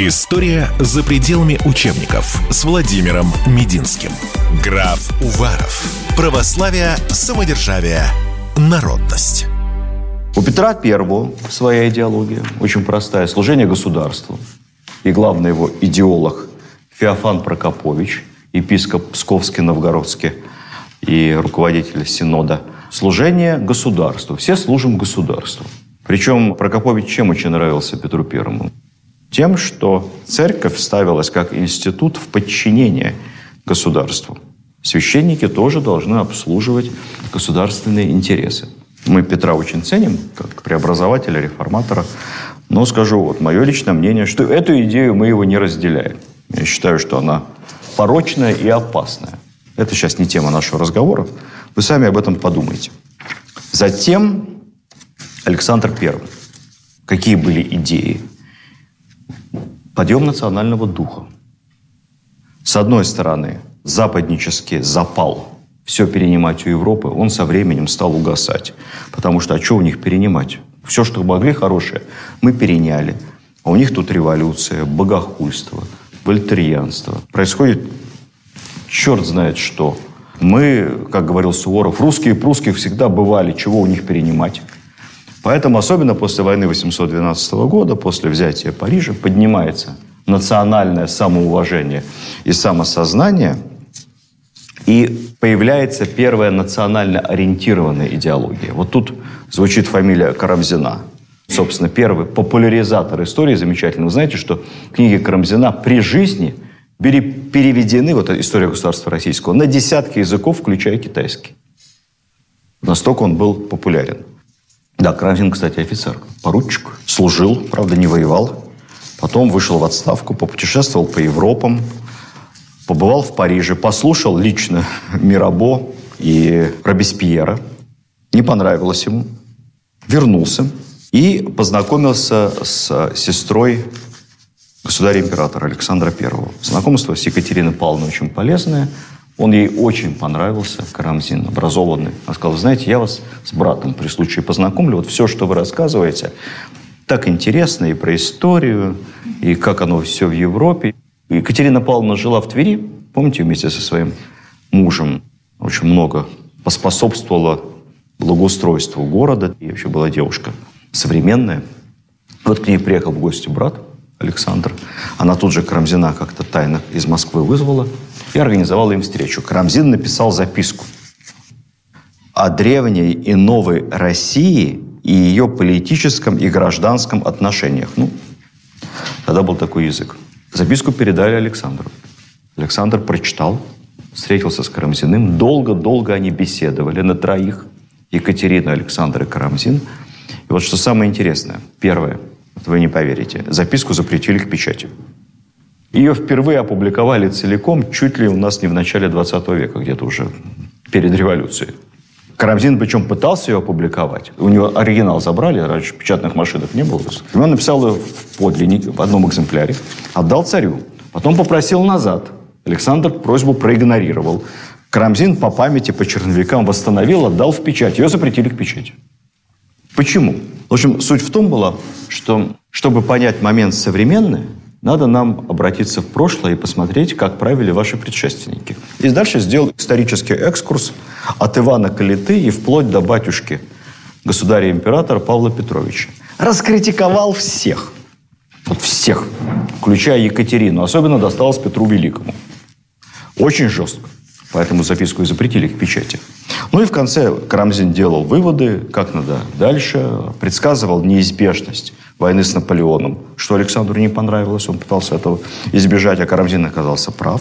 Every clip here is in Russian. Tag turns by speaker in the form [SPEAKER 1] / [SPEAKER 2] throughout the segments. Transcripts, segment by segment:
[SPEAKER 1] История за пределами учебников с Владимиром Мединским. Граф Уваров. Православие, самодержавие, народность.
[SPEAKER 2] У Петра I своя идеология, очень простая, служение государству. И главный его идеолог Феофан Прокопович, епископ Псковский-Новгородский и руководитель Синода. Служение государству. Все служим государству. Причем Прокопович чем очень нравился Петру Первому? Тем, что церковь ставилась как институт в подчинение государству. Священники тоже должны обслуживать государственные интересы. Мы Петра очень ценим, как преобразователя, реформатора. Но скажу вот мое личное мнение, что эту идею мы его не разделяем. Я считаю, что она порочная и опасная. Это сейчас не тема нашего разговора. Вы сами об этом подумайте. Затем Александр I. Какие были идеи? Подъем национального духа. С одной стороны, западнический запал все перенимать у Европы, он со временем стал угасать. Потому что, а что у них перенимать? Все, что могли хорошее, мы переняли. А у них тут революция, богохульство, вольтерьянство. Происходит черт знает что. Мы, как говорил Суворов, русские и прусские всегда бывали, чего у них перенимать. Поэтому, особенно после войны 812 года, после взятия Парижа, поднимается национальное самоуважение и самосознание, и появляется первая национально ориентированная идеология. Вот тут звучит фамилия Карамзина. Собственно, первый популяризатор истории замечательный. Вы знаете, что книги Карамзина при жизни переведены, вот история государства российского, на десятки языков, включая китайский. Настолько он был популярен. Да, Карамзин, кстати, офицер, поручик. Служил, правда, не воевал. Потом вышел в отставку, попутешествовал по Европам, побывал в Париже, послушал лично Мирабо и Робеспьера. Не понравилось ему. Вернулся и познакомился с сестрой государя-императора Александра I. Знакомство с Екатериной Павловной очень полезное – он ей очень понравился, Карамзин, образованный. Он сказал, знаете, я вас с братом при случае познакомлю. Вот все, что вы рассказываете, так интересно и про историю, и как оно все в Европе. Екатерина Павловна жила в Твери, помните, вместе со своим мужем. Очень много поспособствовала благоустройству города. И вообще была девушка современная. Вот к ней приехал в гости брат Александр. Она тут же Карамзина как-то тайно из Москвы вызвала – и организовал им встречу. Карамзин написал записку о древней и новой России и ее политическом и гражданском отношениях. Ну, тогда был такой язык. Записку передали Александру. Александр прочитал, встретился с Карамзиным. Долго-долго они беседовали на троих. Екатерина, Александр и Карамзин. И вот что самое интересное. Первое, вы не поверите, записку запретили к печати. Ее впервые опубликовали целиком чуть ли у нас не в начале 20 века, где-то уже перед революцией. Карамзин причем пытался ее опубликовать. У него оригинал забрали, раньше печатных машинок не было. И он написал ее в подлиннике, в одном экземпляре, отдал царю. Потом попросил назад. Александр просьбу проигнорировал. Карамзин по памяти, по черновикам восстановил, отдал в печать. Ее запретили к печати. Почему? В общем, суть в том была, что чтобы понять момент современный, надо нам обратиться в прошлое и посмотреть, как правили ваши предшественники. И дальше сделал исторический экскурс от Ивана Калиты и вплоть до батюшки государя-императора Павла Петровича. Раскритиковал всех. Вот всех, включая Екатерину. Особенно досталось Петру Великому. Очень жестко. Поэтому записку и запретили к печати. Ну и в конце Карамзин делал выводы, как надо дальше, предсказывал неизбежность войны с Наполеоном, что Александру не понравилось, он пытался этого избежать, а Карамзин оказался прав.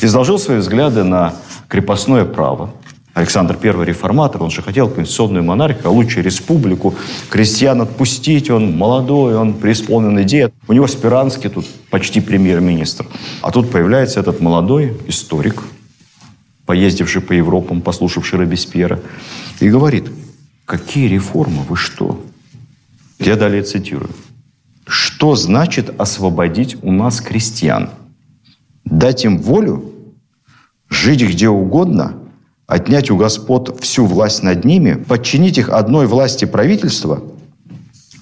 [SPEAKER 2] Изложил свои взгляды на крепостное право. Александр I реформатор, он же хотел конституционную монархию, а лучше республику. Крестьян отпустить, он молодой, он преисполнен идеи. У него Спиранский тут почти премьер-министр. А тут появляется этот молодой историк, поездивший по Европам, послушавший Робеспьера, и говорит, какие реформы, вы что? Я далее цитирую. Что значит освободить у нас крестьян? Дать им волю? Жить где угодно? Отнять у господ всю власть над ними? Подчинить их одной власти правительства?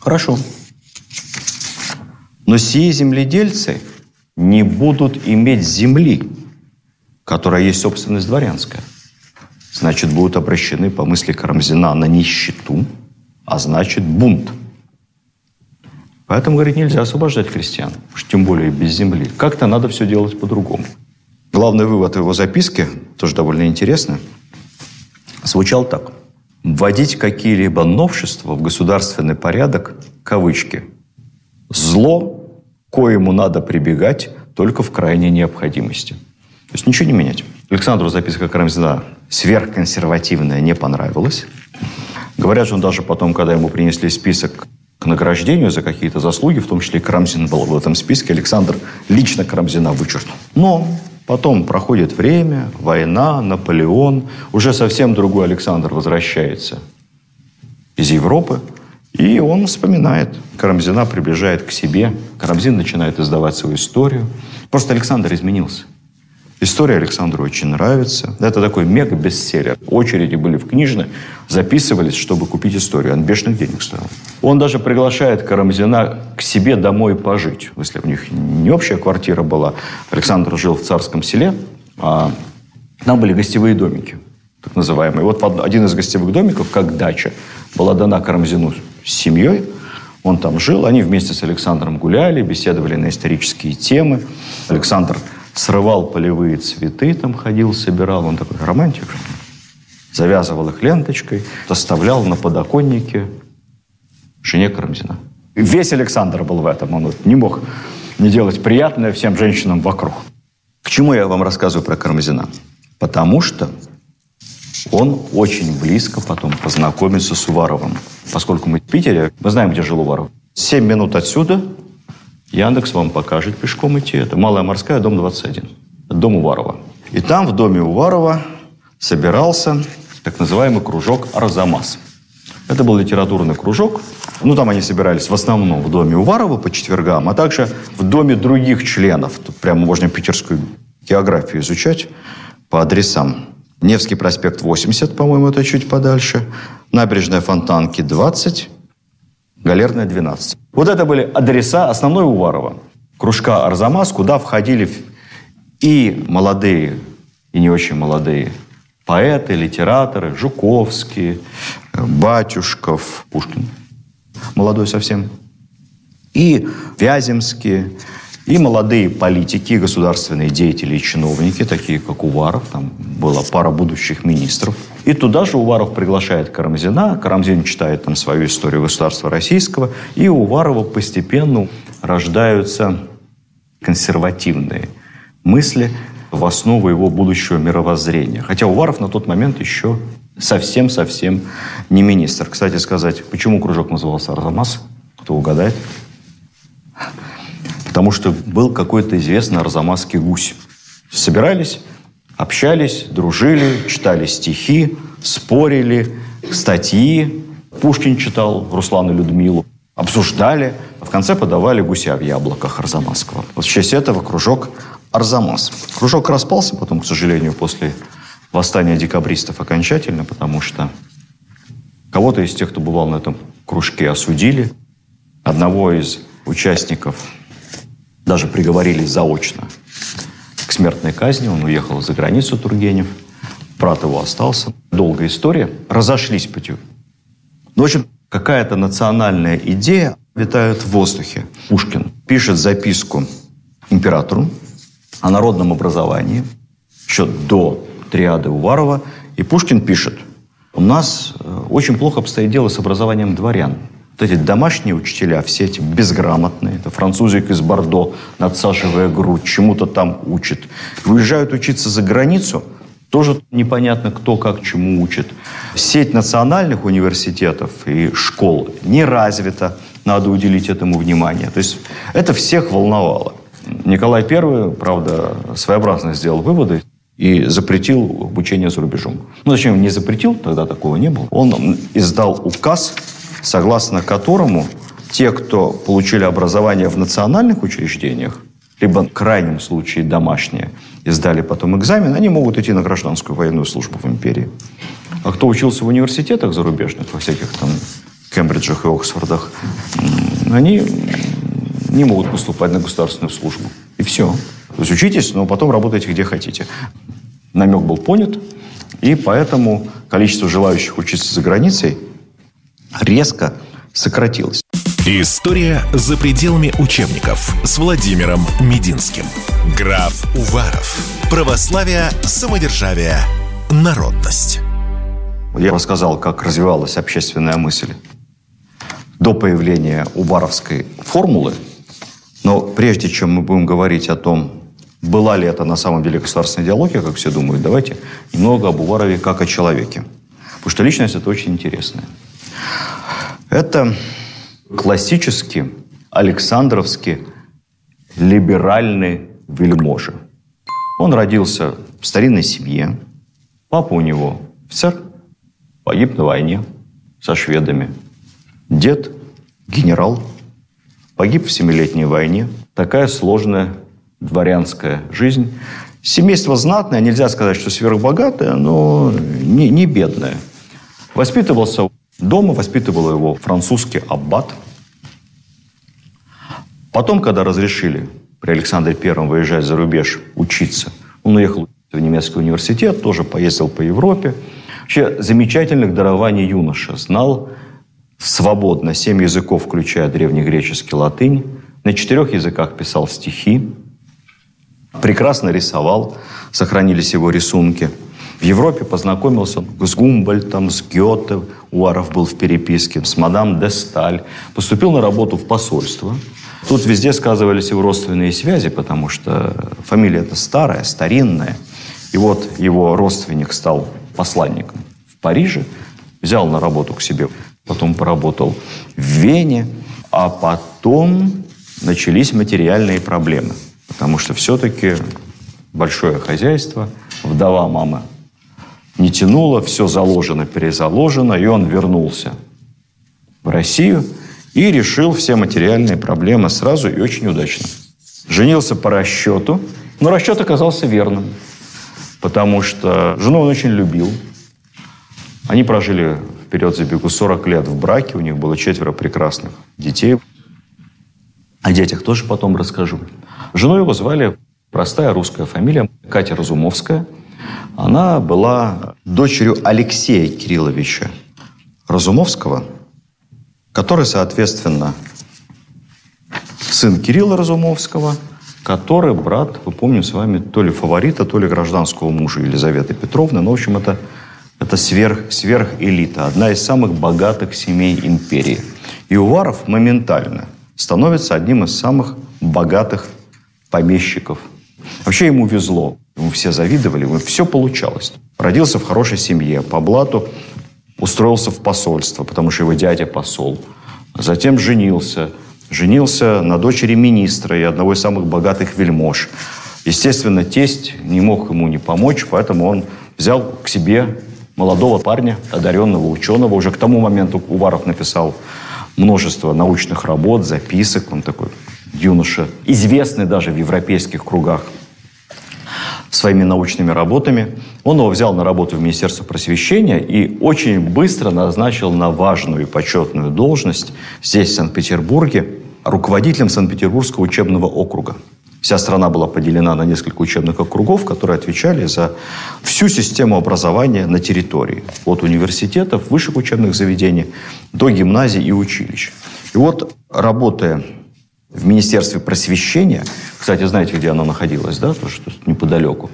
[SPEAKER 2] Хорошо. Но сии земледельцы не будут иметь земли, которая есть собственность дворянская. Значит, будут обращены по мысли Карамзина на нищету, а значит бунт. Поэтому, говорит, нельзя освобождать крестьян, уж тем более без земли. Как-то надо все делать по-другому. Главный вывод его записки, тоже довольно интересно, звучал так. Вводить какие-либо новшества в государственный порядок, кавычки, зло, коему надо прибегать только в крайней необходимости. То есть ничего не менять. Александру записка Карамзина сверхконсервативная не понравилась. Говорят, что он даже потом, когда ему принесли список к награждению за какие-то заслуги, в том числе Карамзин был в этом списке, Александр лично Карамзина вычеркнул. Но потом проходит время, война, Наполеон, уже совсем другой Александр возвращается из Европы, и он вспоминает. Карамзина приближает к себе. Карамзин начинает издавать свою историю. Просто Александр изменился. История Александру очень нравится. Это такой мега-бестселлер. Очереди были в книжной, записывались, чтобы купить историю. Он бешеных денег стоил. Он даже приглашает Карамзина к себе домой пожить. Если у них не общая квартира была. Александр жил в царском селе, а там были гостевые домики, так называемые. Вот один из гостевых домиков, как дача, была дана Карамзину с семьей. Он там жил, они вместе с Александром гуляли, беседовали на исторические темы. Александр срывал полевые цветы, там ходил, собирал. Он такой романтик. Завязывал их ленточкой, оставлял на подоконнике жене Карамзина. Весь Александр был в этом. Он вот не мог не делать приятное всем женщинам вокруг. К чему я вам рассказываю про Карамзина? Потому что он очень близко потом познакомится с Уваровым. Поскольку мы в Питере, мы знаем, где жил Уваров. Семь минут отсюда Яндекс вам покажет пешком идти. Это Малая Морская, дом 21. Дом Уварова. И там, в доме Уварова, собирался так называемый кружок «Арзамас». Это был литературный кружок. Ну, там они собирались в основном в доме Уварова по четвергам, а также в доме других членов. Тут прямо можно питерскую географию изучать по адресам. Невский проспект 80, по-моему, это чуть подальше. Набережная Фонтанки 20. Галерная 12. Вот это были адреса основной Уварова. Кружка «Арзамас», куда входили и молодые, и не очень молодые поэты, литераторы, Жуковский, Батюшков, Пушкин, молодой совсем, и Вяземский, и молодые политики, государственные деятели и чиновники, такие как Уваров, там была пара будущих министров. И туда же Уваров приглашает Карамзина, Карамзин читает там свою историю государства российского, и у Уварова постепенно рождаются консервативные мысли в основу его будущего мировоззрения. Хотя Уваров на тот момент еще совсем-совсем не министр. Кстати сказать, почему кружок назывался «Арзамас»? Кто угадает? Потому что был какой-то известный арзамасский гусь. Собирались, общались, дружили, читали стихи, спорили, статьи. Пушкин читал Руслана Людмилу. Обсуждали, а в конце подавали гуся в яблоках Арзамасского. Вот в честь этого кружок Арзамас. Кружок распался потом, к сожалению, после восстания декабристов окончательно, потому что кого-то из тех, кто бывал на этом кружке, осудили. Одного из участников даже приговорили заочно к смертной казни. Он уехал за границу Тургенев. Брат его остался. Долгая история. Разошлись путем. Ну, в общем, какая-то национальная идея витает в воздухе. Пушкин пишет записку императору о народном образовании еще до триады Уварова. И Пушкин пишет, у нас э, очень плохо обстоит дело с образованием дворян эти домашние учителя, все эти безграмотные, это французик из Бордо, надсаживая грудь, чему-то там учит. Выезжают учиться за границу, тоже непонятно, кто как чему учит. Сеть национальных университетов и школ не развита, надо уделить этому внимание. То есть это всех волновало. Николай I, правда, своеобразно сделал выводы и запретил обучение за рубежом. Ну, зачем не запретил, тогда такого не было. Он издал указ согласно которому те, кто получили образование в национальных учреждениях, либо в крайнем случае домашние, и сдали потом экзамен, они могут идти на гражданскую военную службу в империи. А кто учился в университетах зарубежных, во всяких там Кембриджах и Оксфордах, они не могут поступать на государственную службу. И все. То есть учитесь, но потом работайте где хотите. Намек был понят, и поэтому количество желающих учиться за границей резко сократилось.
[SPEAKER 1] История за пределами учебников с Владимиром Мединским. Граф Уваров. Православие, самодержавие, народность.
[SPEAKER 2] Я рассказал, как развивалась общественная мысль до появления Уваровской формулы. Но прежде чем мы будем говорить о том, была ли это на самом деле государственная идеология, как все думают, давайте немного об Уварове как о человеке. Потому что личность это очень интересная. Это классический Александровский либеральный вельможа. Он родился в старинной семье. Папа у него офицер, погиб на войне со шведами. Дед – генерал, погиб в Семилетней войне. Такая сложная дворянская жизнь. Семейство знатное, нельзя сказать, что сверхбогатое, но не, не бедное. Воспитывался дома, воспитывал его французский аббат. Потом, когда разрешили при Александре Первом выезжать за рубеж учиться, он уехал в немецкий университет, тоже поездил по Европе. Вообще замечательных дарований юноша. Знал свободно семь языков, включая древнегреческий латынь. На четырех языках писал стихи. Прекрасно рисовал. Сохранились его рисунки. В Европе познакомился с Гумбольтом, с Гёте. Уаров был в переписке. С мадам де Сталь. Поступил на работу в посольство. Тут везде сказывались его родственные связи, потому что фамилия это старая, старинная. И вот его родственник стал посланником в Париже, взял на работу к себе, потом поработал в Вене, а потом начались материальные проблемы, потому что все-таки большое хозяйство, вдова мама не тянула, все заложено, перезаложено, и он вернулся в Россию и решил все материальные проблемы сразу и очень удачно. Женился по расчету, но расчет оказался верным потому что жену он очень любил. Они прожили, вперед забегу, 40 лет в браке, у них было четверо прекрасных детей. О детях тоже потом расскажу. Жену его звали простая русская фамилия Катя Разумовская. Она была дочерью Алексея Кирилловича Разумовского, который, соответственно, сын Кирилла Разумовского – который брат, мы помним с вами, то ли фаворита, то ли гражданского мужа Елизаветы Петровны. Ну, в общем, это, это сверх, сверхэлита, одна из самых богатых семей империи. И Уваров моментально становится одним из самых богатых помещиков. Вообще ему везло. Ему все завидовали, ему все получалось. Родился в хорошей семье. По блату устроился в посольство, потому что его дядя посол. Затем женился – женился на дочери министра и одного из самых богатых вельмож. Естественно, тесть не мог ему не помочь, поэтому он взял к себе молодого парня, одаренного ученого. Уже к тому моменту Уваров написал множество научных работ, записок. Он такой юноша, известный даже в европейских кругах своими научными работами. Он его взял на работу в Министерство просвещения и очень быстро назначил на важную и почетную должность здесь, в Санкт-Петербурге, руководителем Санкт-Петербургского учебного округа. Вся страна была поделена на несколько учебных округов, которые отвечали за всю систему образования на территории. От университетов, высших учебных заведений до гимназий и училищ. И вот, работая в Министерстве просвещения, кстати, знаете, где оно находилось, да, тоже неподалеку,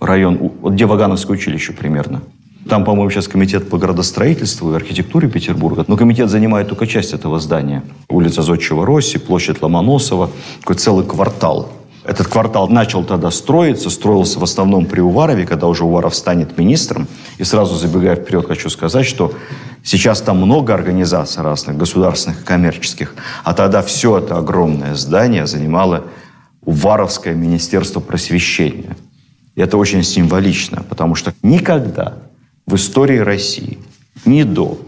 [SPEAKER 2] район, где Вагановское училище примерно – там, по-моему, сейчас комитет по градостроительству и архитектуре Петербурга. Но комитет занимает только часть этого здания. Улица Зодчего Росси, площадь Ломоносова. Такой целый квартал. Этот квартал начал тогда строиться, строился в основном при Уварове, когда уже Уваров станет министром. И сразу забегая вперед, хочу сказать, что сейчас там много организаций разных, государственных и коммерческих. А тогда все это огромное здание занимало Уваровское министерство просвещения. И это очень символично, потому что никогда в истории России ни до,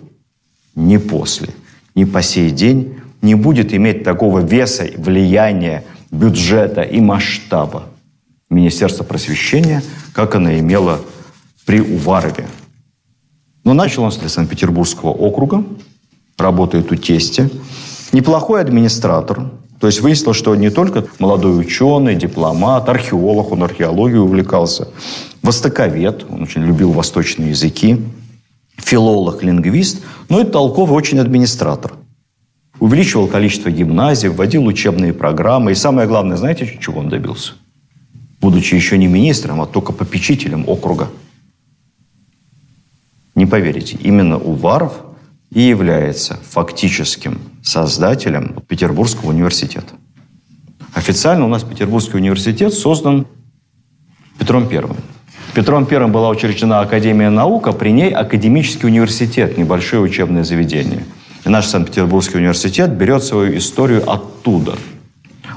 [SPEAKER 2] ни после, ни по сей день не будет иметь такого веса, влияния, бюджета и масштаба Министерства просвещения, как оно имело при Уварове. Но начал он с Санкт-Петербургского округа, работает у тестя. Неплохой администратор, То есть выяснилось, что не только молодой ученый, дипломат, археолог, он археологией увлекался, востоковед, он очень любил восточные языки, филолог, лингвист, но и толковый очень администратор. Увеличивал количество гимназий, вводил учебные программы. И самое главное, знаете, чего он добился? Будучи еще не министром, а только попечителем округа. Не поверите, именно Уваров и является фактическим создателем Петербургского университета. Официально у нас Петербургский университет создан Петром Первым. Петром Первым была учреждена Академия наук, а при ней Академический университет, небольшое учебное заведение. И наш Санкт-Петербургский университет берет свою историю оттуда.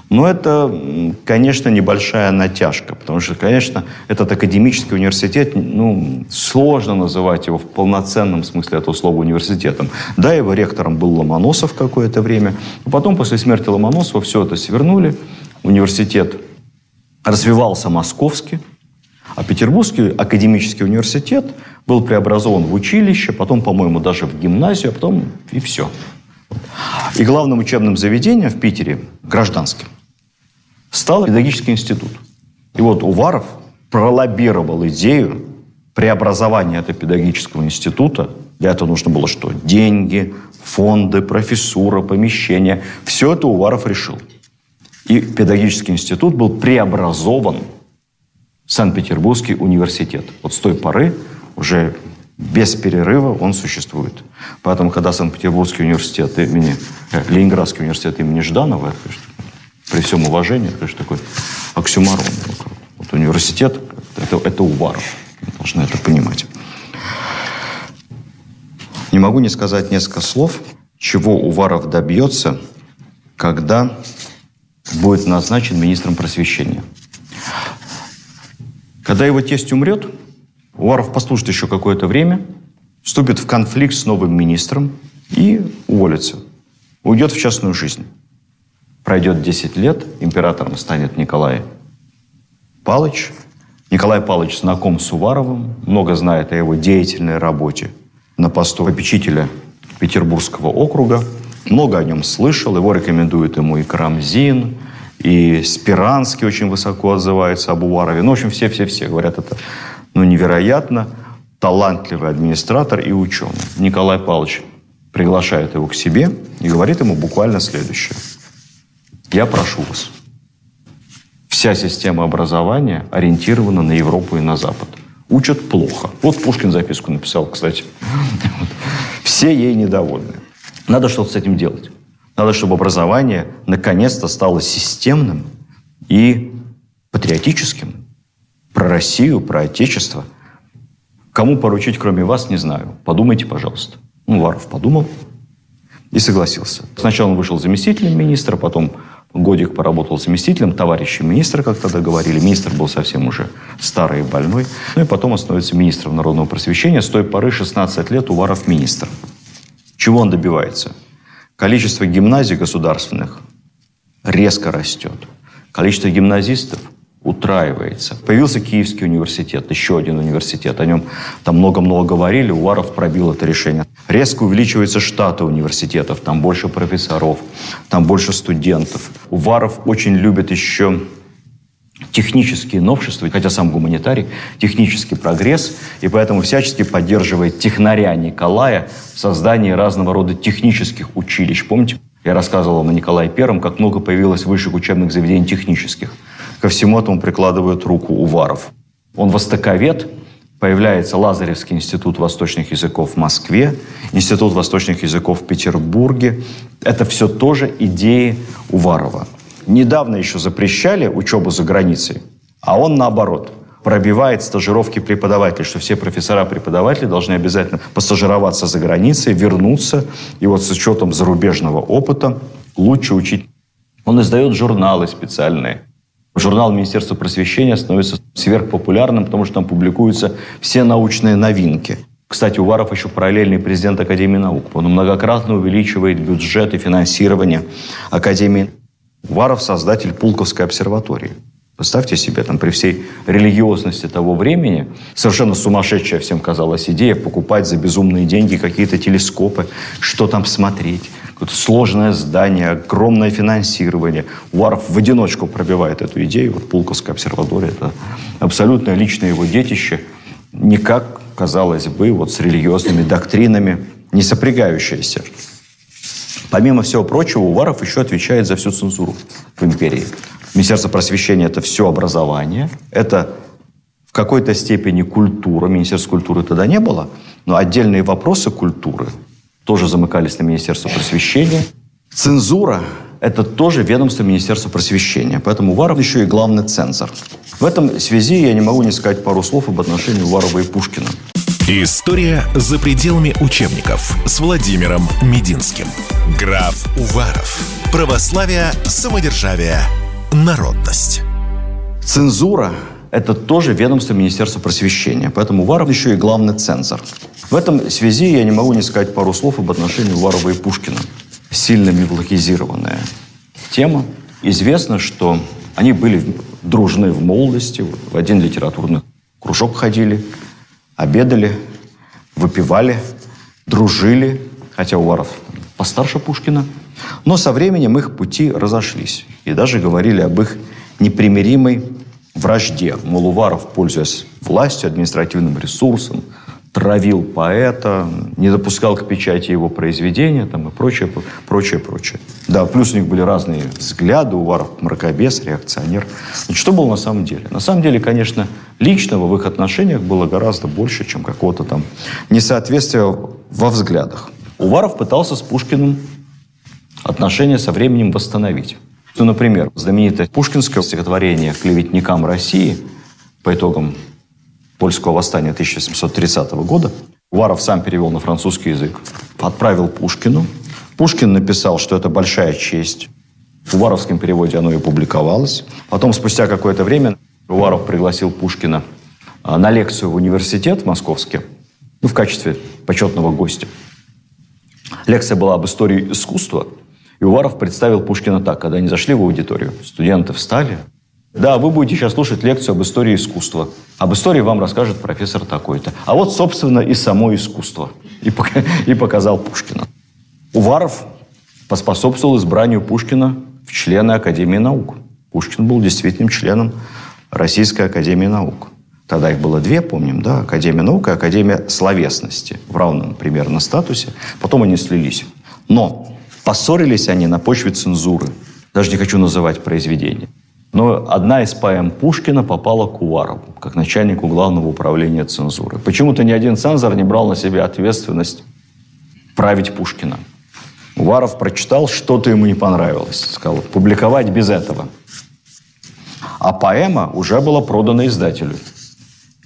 [SPEAKER 2] Но это, конечно, небольшая натяжка, потому что, конечно, этот академический университет, ну, сложно называть его в полноценном смысле этого слова университетом. Да, его ректором был Ломоносов какое-то время, а потом, после смерти Ломоносова, все это свернули, университет развивался московский, а Петербургский академический университет был преобразован в училище, потом, по-моему, даже в гимназию, а потом и все. И главным учебным заведением в Питере, гражданским, стал педагогический институт. И вот Уваров пролоббировал идею преобразования этого педагогического института. Для этого нужно было что? Деньги, фонды, профессура, помещения. Все это Уваров решил. И педагогический институт был преобразован Санкт-Петербургский университет. Вот с той поры уже без перерыва он существует. Поэтому, когда Санкт-Петербургский университет имени, э, Ленинградский университет имени Жданова, при всем уважении, конечно, такой оксюмарон. Вот университет это, это Уваров. Вы должны это понимать. Не могу не сказать несколько слов, чего Уваров добьется, когда будет назначен министром просвещения. Когда его тесть умрет, Уваров послужит еще какое-то время, вступит в конфликт с новым министром и уволится. Уйдет в частную жизнь. Пройдет 10 лет, императором станет Николай Палыч. Николай Палыч знаком с Уваровым, много знает о его деятельной работе на посту попечителя Петербургского округа. Много о нем слышал, его рекомендуют ему и Карамзин, и Спиранский очень высоко отзывается об Уварове. Ну, в общем, все-все-все говорят, это ну, невероятно талантливый администратор и ученый. Николай Павлович приглашает его к себе и говорит ему буквально следующее. Я прошу вас. Вся система образования ориентирована на Европу и на Запад. Учат плохо. Вот Пушкин записку написал, кстати. Все ей недовольны. Надо что-то с этим делать. Надо, чтобы образование наконец-то стало системным и патриотическим. Про Россию, про Отечество. Кому поручить, кроме вас, не знаю. Подумайте, пожалуйста. Ну, Варов подумал и согласился. Сначала он вышел заместителем министра, потом годик поработал заместителем, товарищем министра, как тогда говорили. Министр был совсем уже старый и больной. Ну и потом он становится министром народного просвещения. С той поры 16 лет Уваров министр. Чего он добивается? Количество гимназий государственных резко растет. Количество гимназистов утраивается. Появился Киевский университет, еще один университет. О нем там много-много говорили, Уваров пробил это решение. Резко увеличиваются штаты университетов, там больше профессоров, там больше студентов. Уваров очень любит еще технические новшества, хотя сам гуманитарий, технический прогресс, и поэтому всячески поддерживает технаря Николая в создании разного рода технических училищ. Помните, я рассказывал вам о Николае Первом, как много появилось высших учебных заведений технических. Ко всему этому прикладывают руку Уваров. Он востоковед, появляется Лазаревский институт восточных языков в Москве, Институт восточных языков в Петербурге. Это все тоже идеи Уварова. Недавно еще запрещали учебу за границей, а он наоборот пробивает стажировки преподавателей, что все профессора-преподаватели должны обязательно постажироваться за границей, вернуться, и вот с учетом зарубежного опыта лучше учить. Он издает журналы специальные. Журнал Министерства просвещения становится сверхпопулярным, потому что там публикуются все научные новинки. Кстати, Уваров еще параллельный президент Академии наук. Он многократно увеличивает бюджет и финансирование Академии Уваров – создатель Пулковской обсерватории. Представьте себе, там, при всей религиозности того времени, совершенно сумасшедшая всем казалась идея покупать за безумные деньги какие-то телескопы, что там смотреть. Какое-то сложное здание, огромное финансирование. Уваров в одиночку пробивает эту идею. Вот Пулковская обсерватория – это абсолютно личное его детище. Никак, казалось бы, вот с религиозными доктринами не сопрягающееся. Помимо всего прочего, Уваров еще отвечает за всю цензуру в империи. Министерство просвещения – это все образование, это в какой-то степени культура. Министерства культуры тогда не было, но отдельные вопросы культуры тоже замыкались на Министерство просвещения. Цензура – это тоже ведомство Министерства просвещения. Поэтому Уваров еще и главный цензор. В этом связи я не могу не сказать пару слов об отношении Уварова и Пушкина.
[SPEAKER 1] История за пределами учебников с Владимиром Мединским. Граф Уваров. Православие, самодержавие, народность.
[SPEAKER 2] Цензура – это тоже ведомство Министерства просвещения. Поэтому Уваров еще и главный цензор. В этом связи я не могу не сказать пару слов об отношении Уварова и Пушкина. Сильно мифологизированная тема. Известно, что они были дружны в молодости, в один литературный кружок ходили, обедали, выпивали, дружили, хотя Уваров постарше Пушкина – но со временем их пути разошлись. И даже говорили об их непримиримой вражде. Мол, Уваров, пользуясь властью, административным ресурсом, травил поэта, не допускал к печати его произведения там, и прочее, прочее, прочее. Да, плюс у них были разные взгляды, Уваров мракобес, реакционер. Но что было на самом деле? На самом деле, конечно, личного в их отношениях было гораздо больше, чем какого-то там несоответствия во взглядах. Уваров пытался с Пушкиным отношения со временем восстановить. Ну, например, знаменитое пушкинское стихотворение «Клеветникам России» по итогам польского восстания 1730 года Уваров сам перевел на французский язык, отправил Пушкину. Пушкин написал, что это большая честь. В уваровском переводе оно и публиковалось. Потом, спустя какое-то время, Уваров пригласил Пушкина а, на лекцию в университет московский, ну, в качестве почетного гостя. Лекция была об истории искусства – и Уваров представил Пушкина так, когда они зашли в аудиторию. Студенты встали. Да, вы будете сейчас слушать лекцию об истории искусства. Об истории вам расскажет профессор такой-то. А вот, собственно, и само искусство. И, и показал Пушкина. Уваров поспособствовал избранию Пушкина в члены Академии наук. Пушкин был действительным членом Российской Академии наук. Тогда их было две, помним, да, Академия наук и Академия словесности в равном примерно статусе. Потом они слились. Но Поссорились они на почве цензуры. Даже не хочу называть произведение. Но одна из поэм Пушкина попала к Уварову, как начальнику главного управления цензуры. Почему-то ни один цензор не брал на себя ответственность править Пушкина. Уваров прочитал, что-то ему не понравилось. Сказал, публиковать без этого. А поэма уже была продана издателю.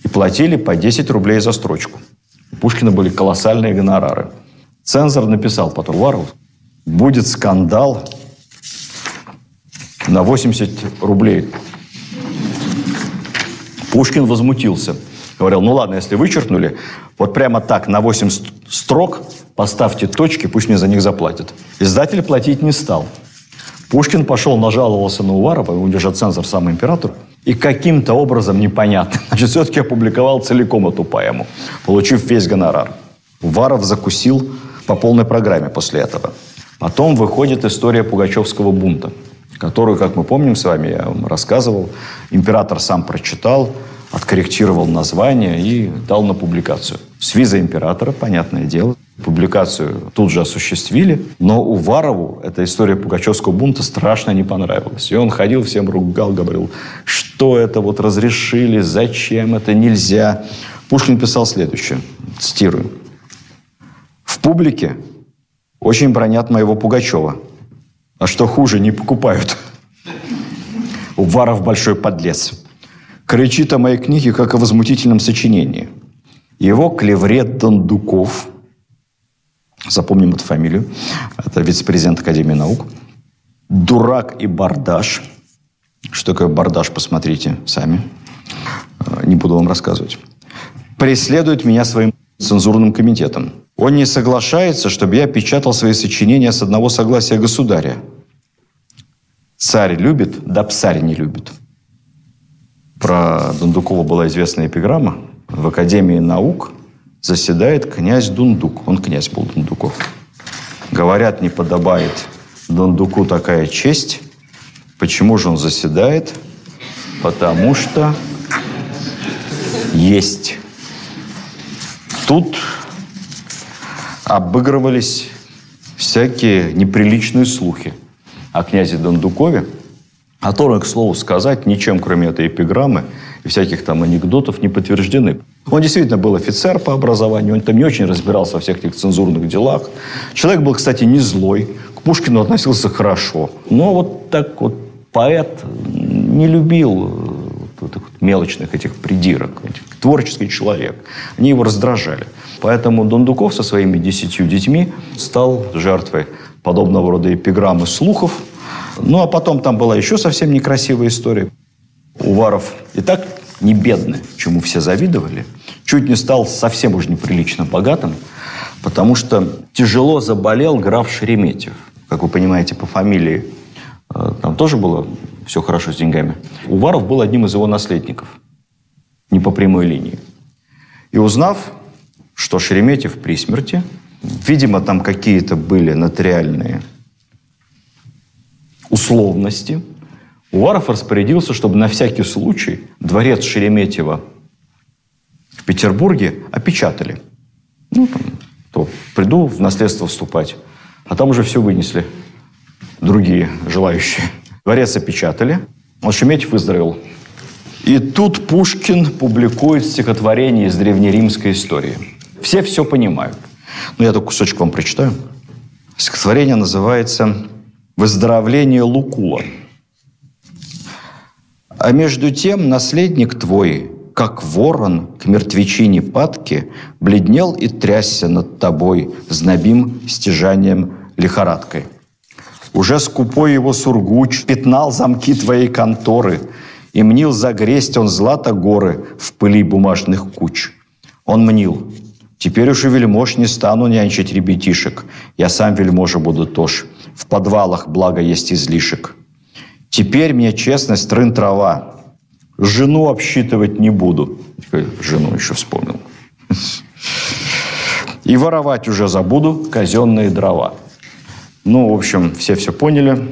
[SPEAKER 2] И платили по 10 рублей за строчку. У Пушкина были колоссальные гонорары. Цензор написал потом Уварову, будет скандал на 80 рублей. Пушкин возмутился. Говорил, ну ладно, если вычеркнули, вот прямо так на 8 строк поставьте точки, пусть мне за них заплатят. Издатель платить не стал. Пушкин пошел, нажаловался на Уварова, он же цензор, сам император, и каким-то образом непонятно, значит, все-таки опубликовал целиком эту поэму, получив весь гонорар. Уваров закусил по полной программе после этого. Потом выходит история Пугачевского бунта, которую, как мы помним с вами, я вам рассказывал, император сам прочитал, откорректировал название и дал на публикацию. С визой императора, понятное дело. Публикацию тут же осуществили, но Уварову эта история Пугачевского бунта страшно не понравилась. И он ходил, всем ругал, говорил, что это вот разрешили, зачем это нельзя. Пушкин писал следующее, цитирую. «В публике очень бронят моего Пугачева. А что хуже, не покупают. Уваров большой подлец. Кричит о моей книге, как о возмутительном сочинении. Его клеврет Дондуков, запомним эту фамилию, это вице-президент Академии наук, дурак и бардаш. Что такое бардаш, посмотрите сами. Э, не буду вам рассказывать. Преследует меня своим цензурным комитетом. Он не соглашается, чтобы я печатал свои сочинения с одного согласия государя. Царь любит, да псарь не любит. Про Дундукова была известная эпиграмма. В Академии наук заседает князь Дундук. Он князь был Дундуков. Говорят, не подобает Дундуку такая честь. Почему же он заседает? Потому что есть. Тут обыгрывались всякие неприличные слухи о князе Дондукове, которые, к слову сказать, ничем, кроме этой эпиграммы и всяких там анекдотов, не подтверждены. Он действительно был офицер по образованию, он там не очень разбирался во всех этих цензурных делах. Человек был, кстати, не злой, к Пушкину относился хорошо. Но вот так вот поэт не любил вот этих мелочных этих придирок, творческий человек. Они его раздражали. Поэтому Дондуков со своими десятью детьми стал жертвой подобного рода эпиграммы слухов. Ну, а потом там была еще совсем некрасивая история. Уваров и так не бедный, чему все завидовали, чуть не стал совсем уж неприлично богатым, потому что тяжело заболел граф Шереметьев. Как вы понимаете, по фамилии э, там тоже было все хорошо с деньгами. Уваров был одним из его наследников, не по прямой линии. И узнав, что Шереметьев при смерти, видимо, там какие-то были нотариальные условности, Уваров распорядился, чтобы на всякий случай дворец Шереметьева в Петербурге опечатали. Ну, то приду в наследство вступать. А там уже все вынесли другие желающие. Дворец опечатали. Шеметьев выздоровел. И тут Пушкин публикует стихотворение из древнеримской истории. Все все понимают. Но я только кусочек вам прочитаю. Стихотворение называется «Выздоровление Лукула». А между тем наследник твой, как ворон к мертвечине падки, бледнел и трясся над тобой знобим стяжанием лихорадкой – уже скупой его сургуч пятнал замки твоей конторы, и мнил загресть он злато горы в пыли бумажных куч. Он мнил, теперь уж и вельмож не стану нянчить ребятишек, я сам вельможа буду тоже. В подвалах благо есть излишек. Теперь мне честность трын трава, жену обсчитывать не буду. Жену еще вспомнил. И воровать уже забуду казенные дрова. Ну, в общем, все все поняли.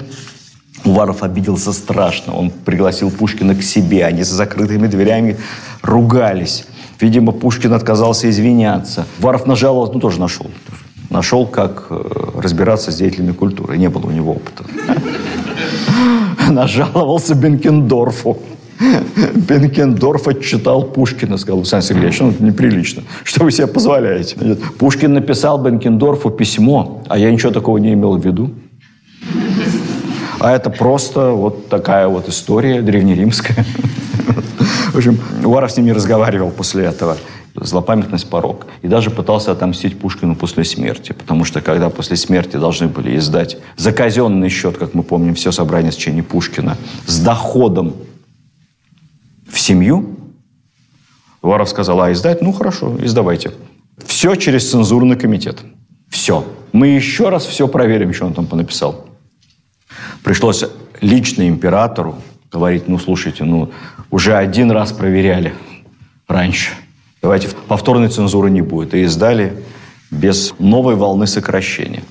[SPEAKER 2] Уваров обиделся страшно. Он пригласил Пушкина к себе. Они за закрытыми дверями ругались. Видимо, Пушкин отказался извиняться. Уваров нажаловался, ну, тоже нашел. Нашел, как э, разбираться с деятелями культуры. Не было у него опыта. Нажаловался Бенкендорфу. Бенкендорф отчитал Пушкина, сказал, Александр Сергеевич, ну это неприлично. Что вы себе позволяете? Пушкин написал Бенкендорфу письмо, а я ничего такого не имел в виду. А это просто вот такая вот история древнеримская. В общем, Уваров с ним не разговаривал после этого. Злопамятность порог. И даже пытался отомстить Пушкину после смерти. Потому что когда после смерти должны были издать за казенный счет, как мы помним, все собрание сочинений Пушкина, с доходом в семью. Уваров сказал, а издать? Ну, хорошо, издавайте. Все через цензурный комитет. Все. Мы еще раз все проверим, что он там понаписал. Пришлось лично императору говорить, ну, слушайте, ну, уже один раз проверяли раньше. Давайте повторной цензуры не будет. И издали без новой волны сокращения.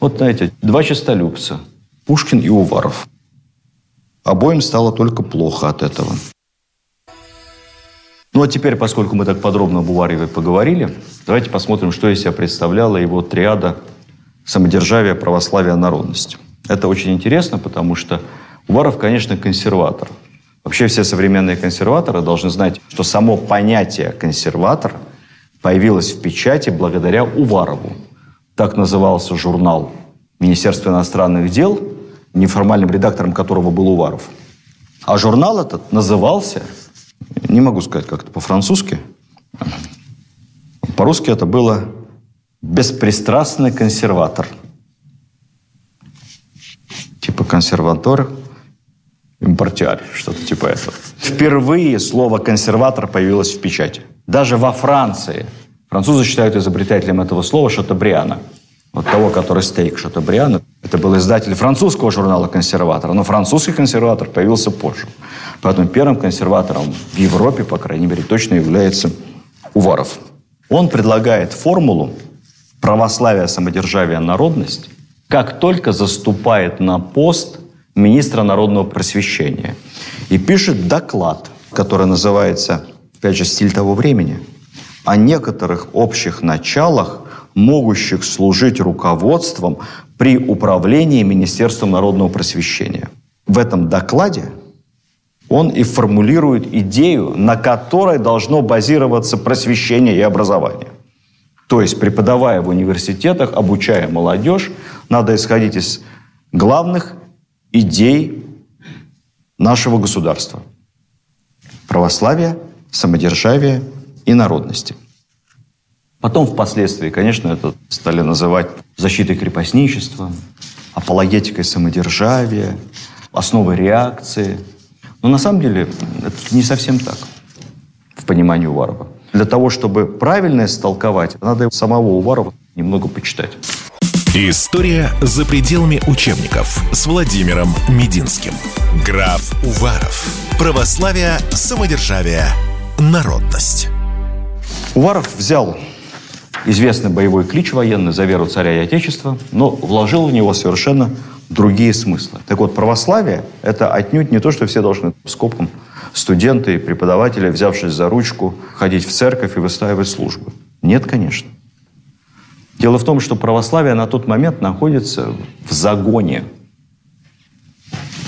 [SPEAKER 2] Вот, знаете, два честолюбца. Пушкин и Уваров. Обоим стало только плохо от этого. Ну а теперь, поскольку мы так подробно об Увареве поговорили, давайте посмотрим, что из себя представляла его триада самодержавия, православия, народность. Это очень интересно, потому что Уваров, конечно, консерватор. Вообще все современные консерваторы должны знать, что само понятие консерватор появилось в печати благодаря Уварову. Так назывался журнал Министерства иностранных дел, неформальным редактором которого был Уваров. А журнал этот назывался не могу сказать как-то по-французски. По-русски это было «беспристрастный консерватор». Типа консерватор, импортиар, что-то типа этого. Впервые слово «консерватор» появилось в печати. Даже во Франции. Французы считают изобретателем этого слова Шатабриана. Вот того, который стейк Шатабриана. Это был издатель французского журнала «Консерватор». Но французский консерватор появился позже. Поэтому первым консерватором в Европе, по крайней мере, точно является Уваров. Он предлагает формулу православие, самодержавие, народность, как только заступает на пост министра народного просвещения. И пишет доклад, который называется, опять же, «Стиль того времени», о некоторых общих началах, могущих служить руководством при управлении Министерством народного просвещения. В этом докладе он и формулирует идею, на которой должно базироваться просвещение и образование. То есть, преподавая в университетах, обучая молодежь, надо исходить из главных идей нашего государства. Православия, самодержавия и народности. Потом впоследствии, конечно, это стали называть защитой крепостничества, апологетикой самодержавия, основой реакции. Но на самом деле это не совсем так в понимании Уварова. Для того, чтобы правильно истолковать, надо самого Уварова немного почитать.
[SPEAKER 1] История за пределами учебников с Владимиром Мединским. Граф Уваров. Православие, самодержавие, народность.
[SPEAKER 2] Уваров взял известный боевой клич военный за веру царя и отечества, но вложил в него совершенно другие смыслы. Так вот, православие – это отнюдь не то, что все должны скопом студенты и преподаватели, взявшись за ручку, ходить в церковь и выстаивать службы. Нет, конечно. Дело в том, что православие на тот момент находится в загоне.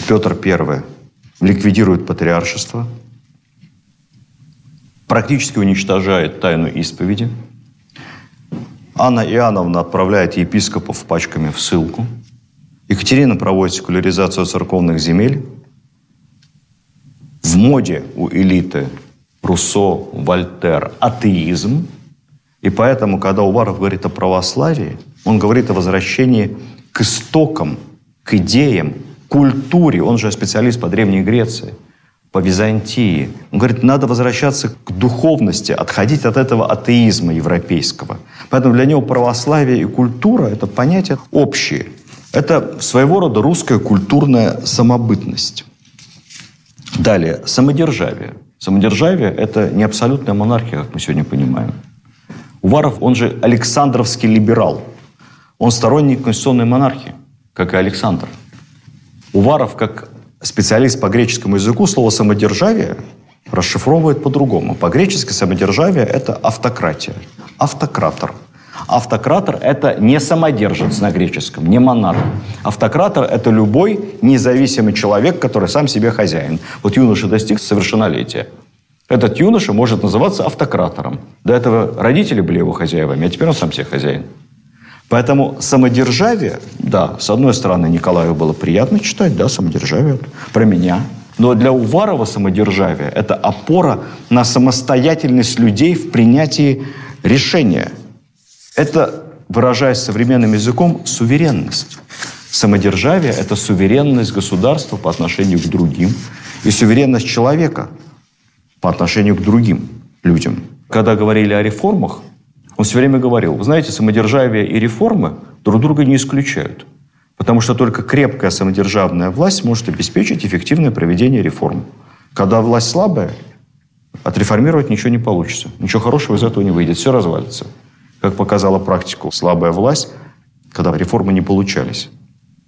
[SPEAKER 2] Петр I ликвидирует патриаршество, практически уничтожает тайну исповеди. Анна Иоанновна отправляет епископов пачками в ссылку. Екатерина проводит секуляризацию церковных земель. В моде у элиты Руссо, Вольтер атеизм. И поэтому, когда Уваров говорит о православии, он говорит о возвращении к истокам, к идеям, культуре. Он же специалист по Древней Греции – по Византии. Он говорит, надо возвращаться к духовности, отходить от этого атеизма европейского. Поэтому для него православие и культура – это понятия общие. Это своего рода русская культурная самобытность. Далее, самодержавие. Самодержавие – это не абсолютная монархия, как мы сегодня понимаем. Уваров, он же Александровский либерал. Он сторонник конституционной монархии, как и Александр. Уваров, как специалист по греческому языку слово «самодержавие» расшифровывает по-другому. По-гречески самодержавие – это автократия, автократор. Автократор – это не самодержец на греческом, не монарх. Автократор – это любой независимый человек, который сам себе хозяин. Вот юноша достиг совершеннолетия. Этот юноша может называться автократором. До этого родители были его хозяевами, а теперь он сам себе хозяин. Поэтому самодержавие, да, с одной стороны, Николаю было приятно читать, да, самодержавие, про меня. Но для Уварова самодержавие – это опора на самостоятельность людей в принятии решения. Это, выражаясь современным языком, суверенность. Самодержавие – это суверенность государства по отношению к другим и суверенность человека по отношению к другим людям. Когда говорили о реформах, он все время говорил, вы знаете, самодержавие и реформы друг друга не исключают. Потому что только крепкая самодержавная власть может обеспечить эффективное проведение реформ. Когда власть слабая, отреформировать ничего не получится. Ничего хорошего из этого не выйдет. Все развалится. Как показала практику, слабая власть, когда реформы не получались.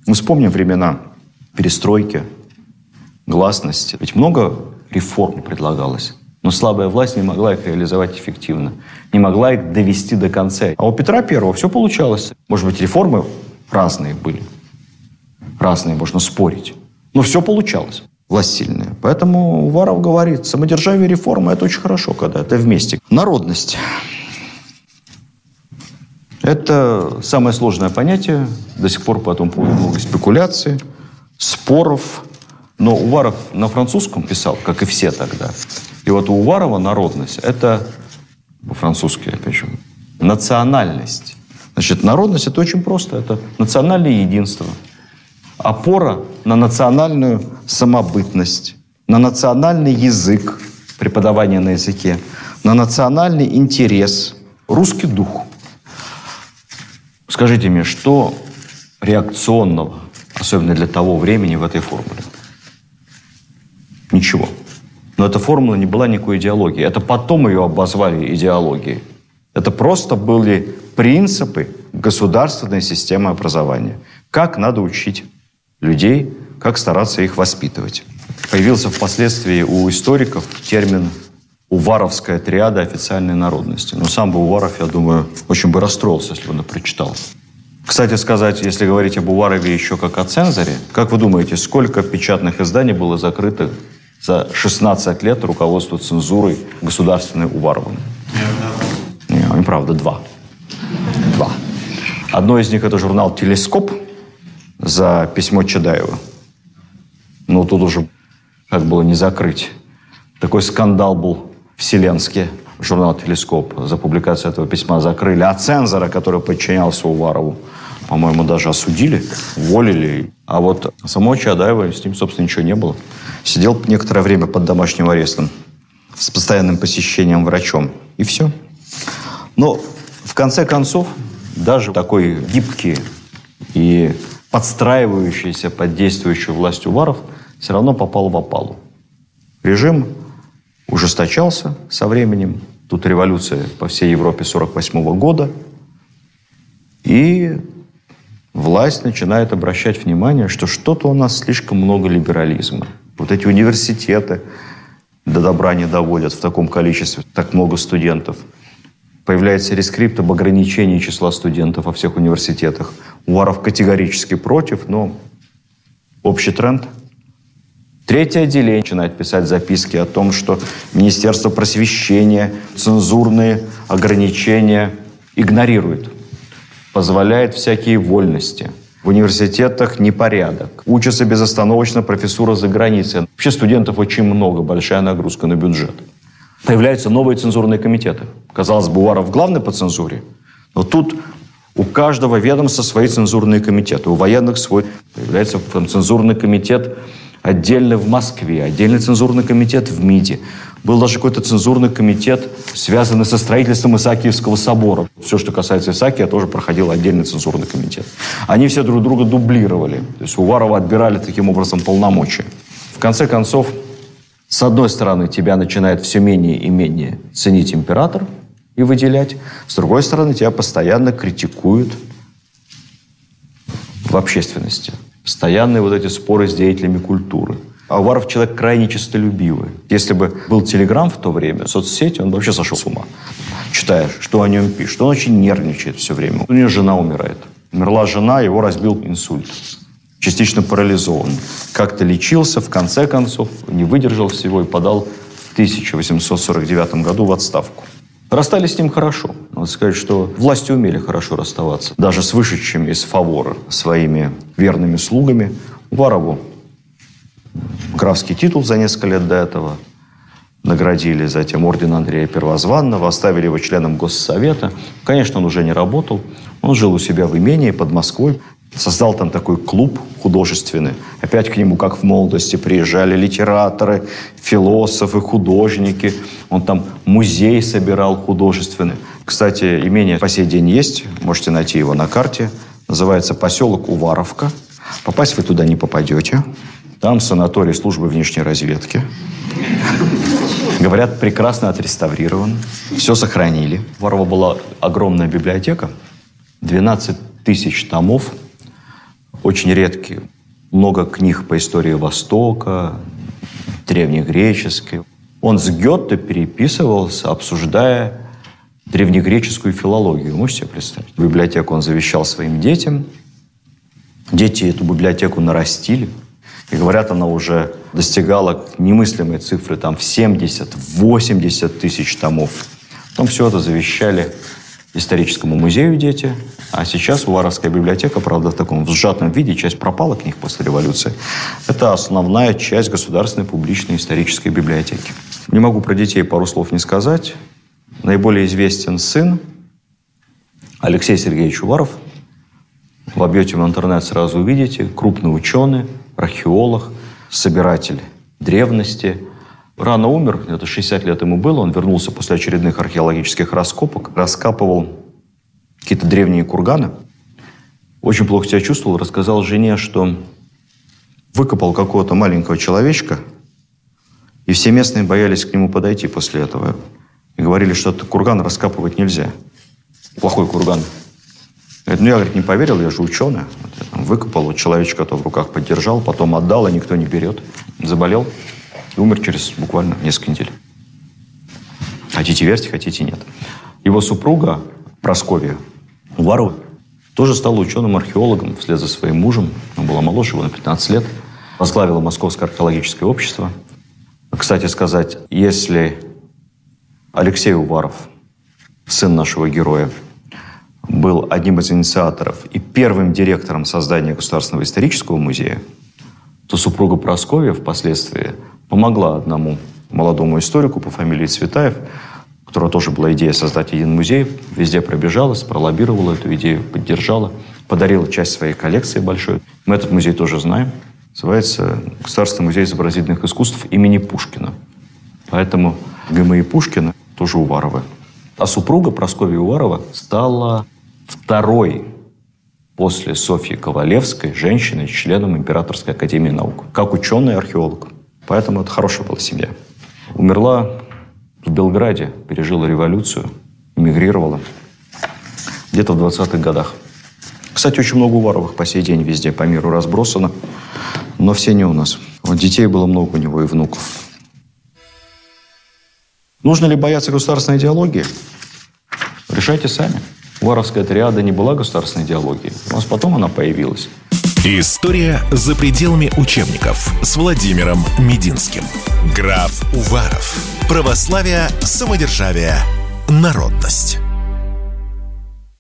[SPEAKER 2] Мы вспомним времена перестройки, гласности. Ведь много реформ предлагалось. Но слабая власть не могла их реализовать эффективно, не могла их довести до конца. А у Петра Первого все получалось. Может быть, реформы разные были. Разные, можно спорить. Но все получалось. Власть сильная. Поэтому Уваров говорит, самодержавие и реформа – это очень хорошо, когда это вместе. Народность. Это самое сложное понятие. До сих пор по этому поводу много спекуляций, споров. Но Уваров на французском писал, как и все тогда. И вот у Уварова народность – это, по-французски, опять же, национальность. Значит, народность – это очень просто. Это национальное единство. Опора на национальную самобытность, на национальный язык, преподавание на языке, на национальный интерес, русский дух. Скажите мне, что реакционного, особенно для того времени, в этой формуле? Ничего. Но эта формула не была никакой идеологией. Это потом ее обозвали идеологией. Это просто были принципы государственной системы образования. Как надо учить людей, как стараться их воспитывать. Появился впоследствии у историков термин «уваровская триада официальной народности». Но сам бы Уваров, я думаю, очень бы расстроился, если бы он прочитал. Кстати сказать, если говорить об Уварове еще как о цензоре, как вы думаете, сколько печатных изданий было закрыто за 16 лет руководства цензурой государственной Уваровым? Нет, неправда, два. Два. Одно из них – это журнал «Телескоп» за письмо Чадаева. Но тут уже как было не закрыть. Такой скандал был вселенский. Журнал «Телескоп» за публикацию этого письма закрыли. А цензора, который подчинялся Уварову, по-моему, даже осудили, уволили. А вот самого Чадаева, с ним, собственно, ничего не было. Сидел некоторое время под домашним арестом с постоянным посещением врачом. И все. Но в конце концов, даже такой гибкий и подстраивающийся под действующую власть Уваров все равно попал в опалу. Режим ужесточался со временем. Тут революция по всей Европе 48 года. И власть начинает обращать внимание, что что-то у нас слишком много либерализма. Вот эти университеты до добра не доводят в таком количестве, так много студентов – Появляется рескрипт об ограничении числа студентов во всех университетах. Уваров категорически против, но общий тренд. Третье отделение начинает писать записки о том, что Министерство просвещения цензурные ограничения игнорирует, позволяет всякие вольности. В университетах непорядок. Учатся безостановочно профессура за границей. Вообще студентов очень много, большая нагрузка на бюджет появляются новые цензурные комитеты. Казалось бы, Уваров главный по цензуре, но тут у каждого ведомства свои цензурные комитеты. У военных свой. Появляется там, цензурный комитет отдельно в Москве, отдельный цензурный комитет в МИДе. Был даже какой-то цензурный комитет, связанный со строительством Исаакиевского собора. Все, что касается Исаакия, тоже проходил отдельный цензурный комитет. Они все друг друга дублировали. То есть Уварова отбирали таким образом полномочия. В конце концов, с одной стороны, тебя начинает все менее и менее ценить император и выделять. С другой стороны, тебя постоянно критикуют в общественности. Постоянные вот эти споры с деятелями культуры. А Уваров человек крайне честолюбивый. Если бы был Телеграм в то время, соцсети, он бы вообще сошел с ума. Читаешь, что о нем пишут. Он очень нервничает все время. У него жена умирает. Умерла жена, его разбил инсульт частично парализован. Как-то лечился, в конце концов, не выдержал всего и подал в 1849 году в отставку. Расстались с ним хорошо. Надо сказать, что власти умели хорошо расставаться. Даже с вышедшими из фавора своими верными слугами. Уварову графский титул за несколько лет до этого наградили, затем орден Андрея Первозванного, оставили его членом Госсовета. Конечно, он уже не работал. Он жил у себя в имении под Москвой. Создал там такой клуб художественный. Опять к нему, как в молодости, приезжали литераторы, философы, художники. Он там музей собирал художественный. Кстати, имение по сей день есть. Можете найти его на карте. Называется поселок Уваровка. Попасть вы туда не попадете. Там санаторий службы внешней разведки. Говорят, прекрасно отреставрирован. Все сохранили. У Варова была огромная библиотека. 12 тысяч томов – очень редкие. Много книг по истории Востока, древнегреческой. Он с Гетте переписывался, обсуждая древнегреческую филологию. Можете себе представить? Библиотеку он завещал своим детям. Дети эту библиотеку нарастили. И говорят, она уже достигала немыслимой цифры, там в 70-80 тысяч томов. Потом все это завещали историческому музею дети. А сейчас Уваровская библиотека, правда, в таком сжатом виде, часть пропала книг после революции. Это основная часть государственной публичной исторической библиотеки. Не могу про детей пару слов не сказать. Наиболее известен сын Алексей Сергеевич Уваров. В интернет, сразу увидите. Крупный ученый, археолог, собиратель древности. Рано умер, это 60 лет ему было. Он вернулся после очередных археологических раскопок, раскапывал какие-то древние курганы. Очень плохо себя чувствовал. Рассказал жене, что выкопал какого-то маленького человечка И все местные боялись к нему подойти после этого. И говорили, что этот курган раскапывать нельзя. Плохой курган. Говорит, ну я, говорит, не поверил, я же ученый. Вот я там выкопал, вот человечка то в руках поддержал, потом отдал, а никто не берет. Заболел и умер через буквально несколько недель. Хотите верьте, хотите нет. Его супруга Просковья Уварова тоже стала ученым-археологом вслед за своим мужем. Он была моложе его на 15 лет. Возглавила Московское археологическое общество. Кстати сказать, если Алексей Уваров, сын нашего героя, был одним из инициаторов и первым директором создания Государственного исторического музея, то супруга Прасковья впоследствии помогла одному молодому историку по фамилии Цветаев, у которого тоже была идея создать один музей, везде пробежалась, пролоббировала эту идею, поддержала, подарила часть своей коллекции большой. Мы этот музей тоже знаем. Называется Государственный музей изобразительных искусств имени Пушкина. Поэтому ГМИ Пушкина тоже Уваровы. А супруга Прасковья Уварова стала второй после Софьи Ковалевской женщиной, членом Императорской академии наук, как ученый археолог. Поэтому это хорошая была семья. Умерла в Белграде, пережила революцию, эмигрировала где-то в 20-х годах. Кстати, очень много Уваровых по сей день везде по миру разбросано, но все не у нас. Вот детей было много у него и внуков. Нужно ли бояться государственной идеологии? Решайте сами. Варовская триада не была государственной идеологией. У нас потом она появилась.
[SPEAKER 1] История за пределами учебников с Владимиром Мединским. Граф Уваров. Православие, самодержавие, народность.